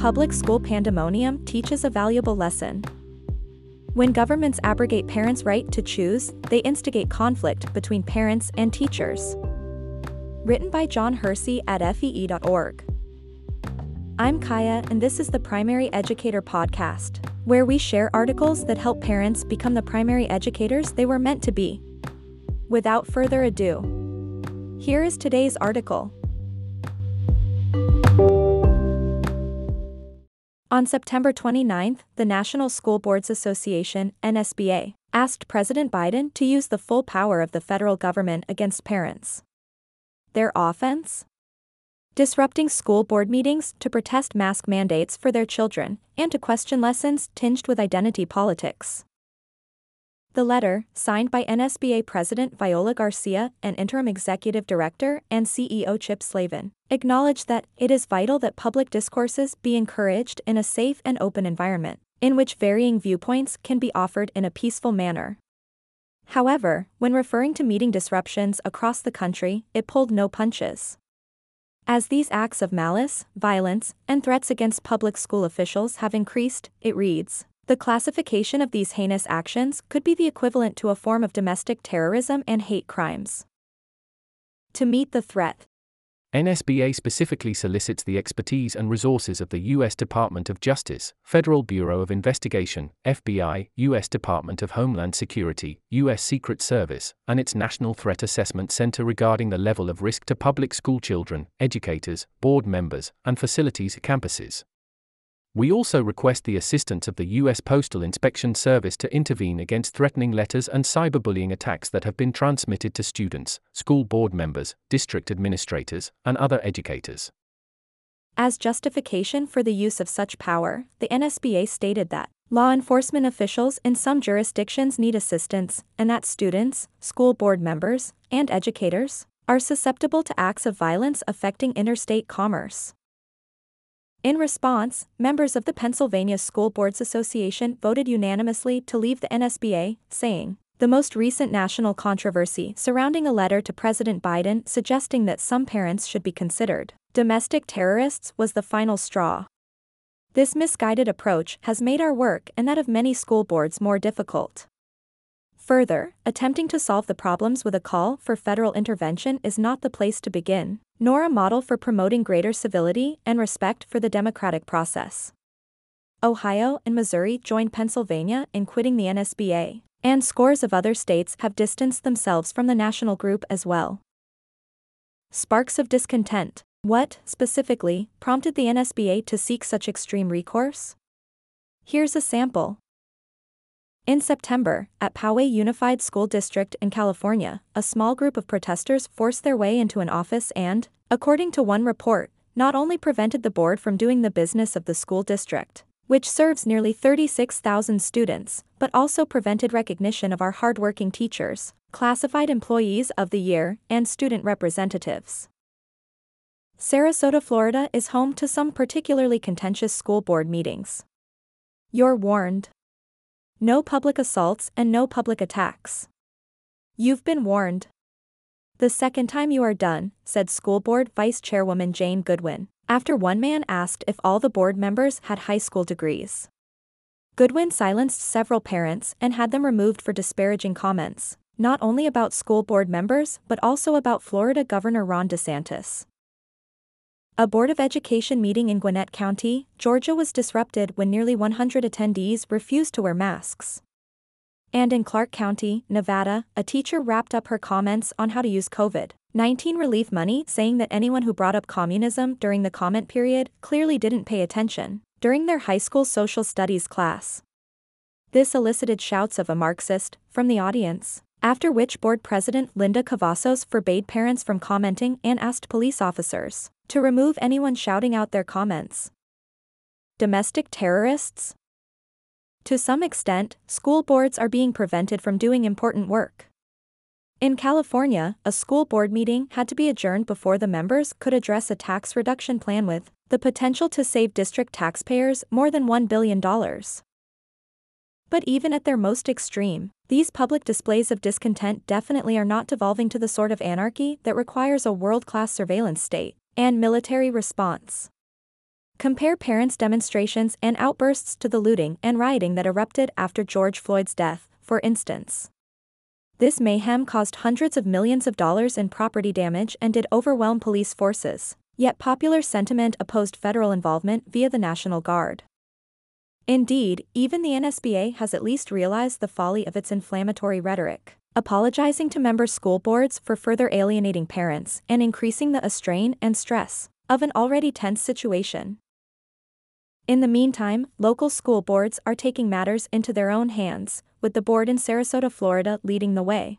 Public school pandemonium teaches a valuable lesson. When governments abrogate parents' right to choose, they instigate conflict between parents and teachers. Written by Jon Hersey at FEE.org. I'm Kaya, and this is the Primary Educator Podcast, where we share articles that help parents become the primary educators they were meant to be. Without further ado, here is today's article. On September 29, the National School Boards Association, NSBA, asked President Biden to use the full power of the federal government against parents. Their offense? Disrupting school board meetings to protest mask mandates for their children and to question lessons tinged with identity politics. The letter, signed by NSBA President Viola Garcia and Interim Executive Director and CEO Chip Slaven, acknowledged that it is vital that public discourses be encouraged in a safe and open environment, in which varying viewpoints can be offered in a peaceful manner. However, when referring to meeting disruptions across the country, it pulled no punches. As these acts of malice, violence, and threats against public school officials have increased, it reads, the classification of these heinous actions could be the equivalent to a form of domestic terrorism and hate crimes. To meet the threat, NSBA specifically solicits the expertise and resources of the U.S. Department of Justice, Federal Bureau of Investigation, FBI, U.S. Department of Homeland Security, U.S. Secret Service, and its National Threat Assessment Center regarding the level of risk to public school children, educators, board members, and facilities campuses. We also request the assistance of the U.S. Postal Inspection Service to intervene against threatening letters and cyberbullying attacks that have been transmitted to students, school board members, district administrators, and other educators. As justification for the use of such power, the NSBA stated that law enforcement officials in some jurisdictions need assistance, and that students, school board members, and educators are susceptible to acts of violence affecting interstate commerce. In response, members of the Pennsylvania School Boards Association voted unanimously to leave the NSBA, saying, the most recent national controversy surrounding a letter to President Biden suggesting that some parents should be considered domestic terrorists was the final straw. This misguided approach has made our work and that of many school boards more difficult. Further, attempting to solve the problems with a call for federal intervention is not the place to begin, nor a model for promoting greater civility and respect for the democratic process. Ohio and Missouri joined Pennsylvania in quitting the NSBA, and scores of other states have distanced themselves from the national group as well. Sparks of discontent. What, specifically, prompted the NSBA to seek such extreme recourse? Here's a sample. In September, at Poway Unified School District in California, a small group of protesters forced their way into an office and, according to one report, not only prevented the board from doing the business of the school district, which serves nearly 36,000 students, but also prevented recognition of our hardworking teachers, classified employees of the year, and student representatives. Sarasota, Florida is home to some particularly contentious school board meetings. You're warned. No public assaults and no public attacks. You've been warned. The second time you are done, said school board vice chairwoman Jane Goodwin, after one man asked if all the board members had high school degrees. Goodwin silenced several parents and had them removed for disparaging comments, not only about school board members but also about Florida Governor Ron DeSantis. A Board of Education meeting in Gwinnett County, Georgia was disrupted when nearly 100 attendees refused to wear masks. And in Clark County, Nevada, a teacher wrapped up her comments on how to use COVID 19 relief money saying that anyone who brought up communism during the comment period clearly didn't pay attention during their high school social studies class. This elicited shouts of a Marxist from the audience, after which board president Linda Cavazos forbade parents from commenting and asked police officers to remove anyone shouting out their comments. Domestic terrorists? To some extent, school boards are being prevented from doing important work. In California, a school board meeting had to be adjourned before the members could address a tax reduction plan with the potential to save district taxpayers more than $1 billion. But even at their most extreme, these public displays of discontent definitely are not devolving to the sort of anarchy that requires a world class surveillance state and military response. Compare parents' demonstrations and outbursts to the looting and rioting that erupted after George Floyd's death, for instance. This mayhem caused hundreds of millions of dollars in property damage and did overwhelm police forces, yet popular sentiment opposed federal involvement via the National Guard. Indeed, even the NSBA has at least realized the folly of its inflammatory rhetoric, apologizing to member school boards for further alienating parents and increasing the strain and stress of an already tense situation. In the meantime, local school boards are taking matters into their own hands, with the board in Sarasota, Florida leading the way.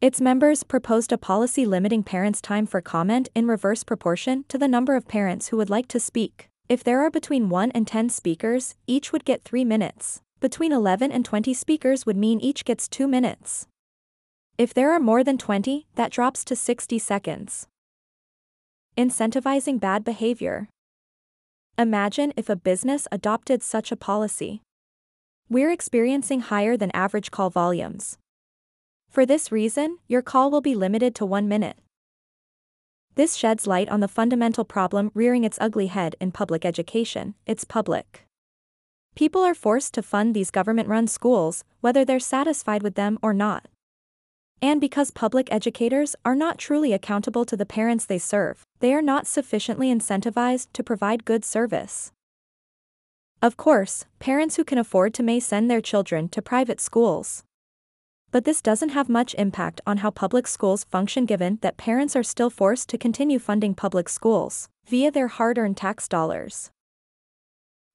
Its members proposed a policy limiting parents' time for comment in reverse proportion to the number of parents who would like to speak. If there are between 1 and 10 speakers, each would get 3 minutes. Between 11 and 20 speakers would mean each gets 2 minutes. If there are more than 20, that drops to 60 seconds. Incentivizing bad behavior. Imagine if a business adopted such a policy. We're experiencing higher than average call volumes. For this reason, your call will be limited to one minute. This sheds light on the fundamental problem rearing its ugly head in public education it's public. People are forced to fund these government run schools, whether they're satisfied with them or not. And because public educators are not truly accountable to the parents they serve, they are not sufficiently incentivized to provide good service. Of course, parents who can afford to may send their children to private schools. But this doesn't have much impact on how public schools function given that parents are still forced to continue funding public schools via their hard earned tax dollars.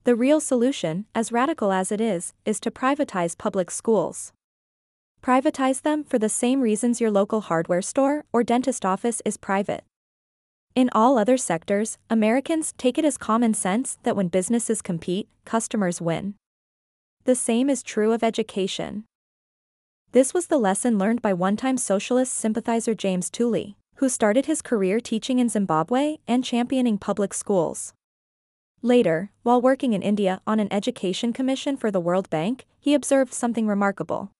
The real solution, as radical as it is, is to privatize public schools. Privatize them for the same reasons your local hardware store or dentist office is private. In all other sectors, Americans take it as common sense that when businesses compete, customers win. The same is true of education. This was the lesson learned by one time socialist sympathizer James Tooley, who started his career teaching in Zimbabwe and championing public schools. Later, while working in India on an education commission for the World Bank, he observed something remarkable.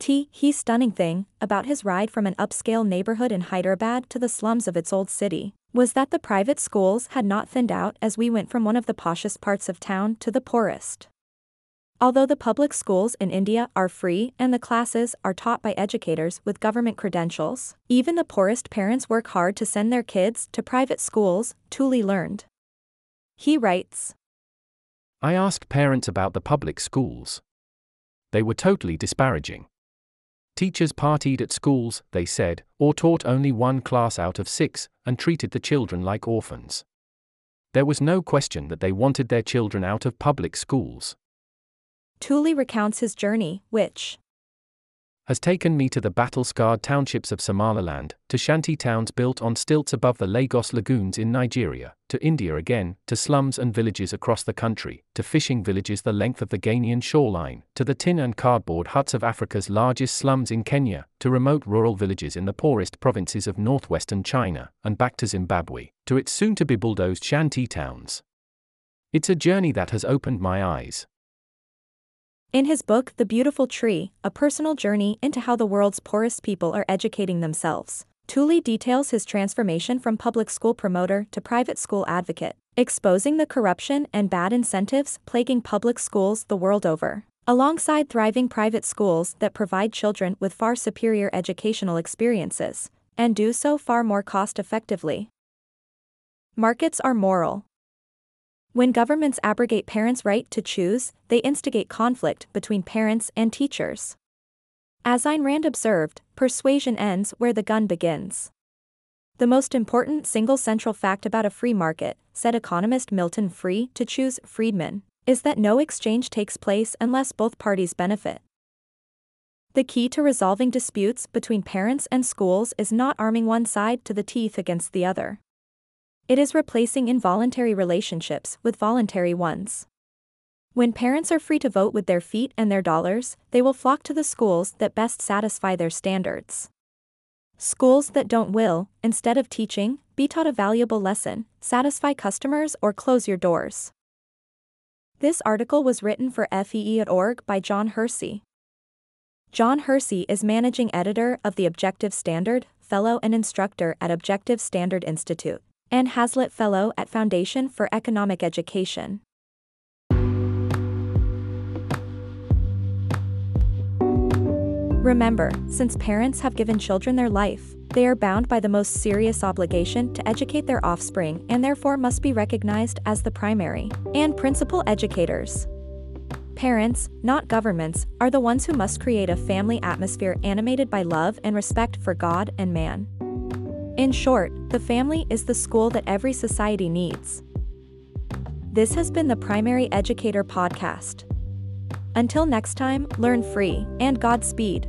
T. He stunning thing about his ride from an upscale neighborhood in Hyderabad to the slums of its old city was that the private schools had not thinned out as we went from one of the poshest parts of town to the poorest. Although the public schools in India are free and the classes are taught by educators with government credentials, even the poorest parents work hard to send their kids to private schools, Tooley learned. He writes I asked parents about the public schools. They were totally disparaging. Teachers partied at schools, they said, or taught only one class out of six, and treated the children like orphans. There was no question that they wanted their children out of public schools. Tooley recounts his journey, which, has taken me to the battle scarred townships of Somaliland, to shanty towns built on stilts above the Lagos lagoons in Nigeria, to India again, to slums and villages across the country, to fishing villages the length of the Ghanaian shoreline, to the tin and cardboard huts of Africa's largest slums in Kenya, to remote rural villages in the poorest provinces of northwestern China, and back to Zimbabwe, to its soon to be bulldozed shanty towns. It's a journey that has opened my eyes. In his book The Beautiful Tree, a personal journey into how the world's poorest people are educating themselves, Tooley details his transformation from public school promoter to private school advocate, exposing the corruption and bad incentives plaguing public schools the world over, alongside thriving private schools that provide children with far superior educational experiences, and do so far more cost effectively. Markets are moral. When governments abrogate parents' right to choose, they instigate conflict between parents and teachers. As Ayn Rand observed, persuasion ends where the gun begins. The most important single central fact about a free market, said economist Milton Free to choose Friedman, is that no exchange takes place unless both parties benefit. The key to resolving disputes between parents and schools is not arming one side to the teeth against the other. It is replacing involuntary relationships with voluntary ones. When parents are free to vote with their feet and their dollars, they will flock to the schools that best satisfy their standards. Schools that don't will, instead of teaching, be taught a valuable lesson, satisfy customers or close your doors. This article was written for FEE.org by Jon Hersey. Jon Hersey is managing editor of the Objective Standard, fellow and instructor at Objective Standard Institute. Anne Hazlitt Fellow at Foundation for Economic Education. Remember, since parents have given children their life, they are bound by the most serious obligation to educate their offspring and therefore must be recognized as the primary and principal educators. Parents, not governments, are the ones who must create a family atmosphere animated by love and respect for God and man. In short, the family is the school that every society needs. This has been the Primary Educator Podcast. Until next time, learn free and Godspeed.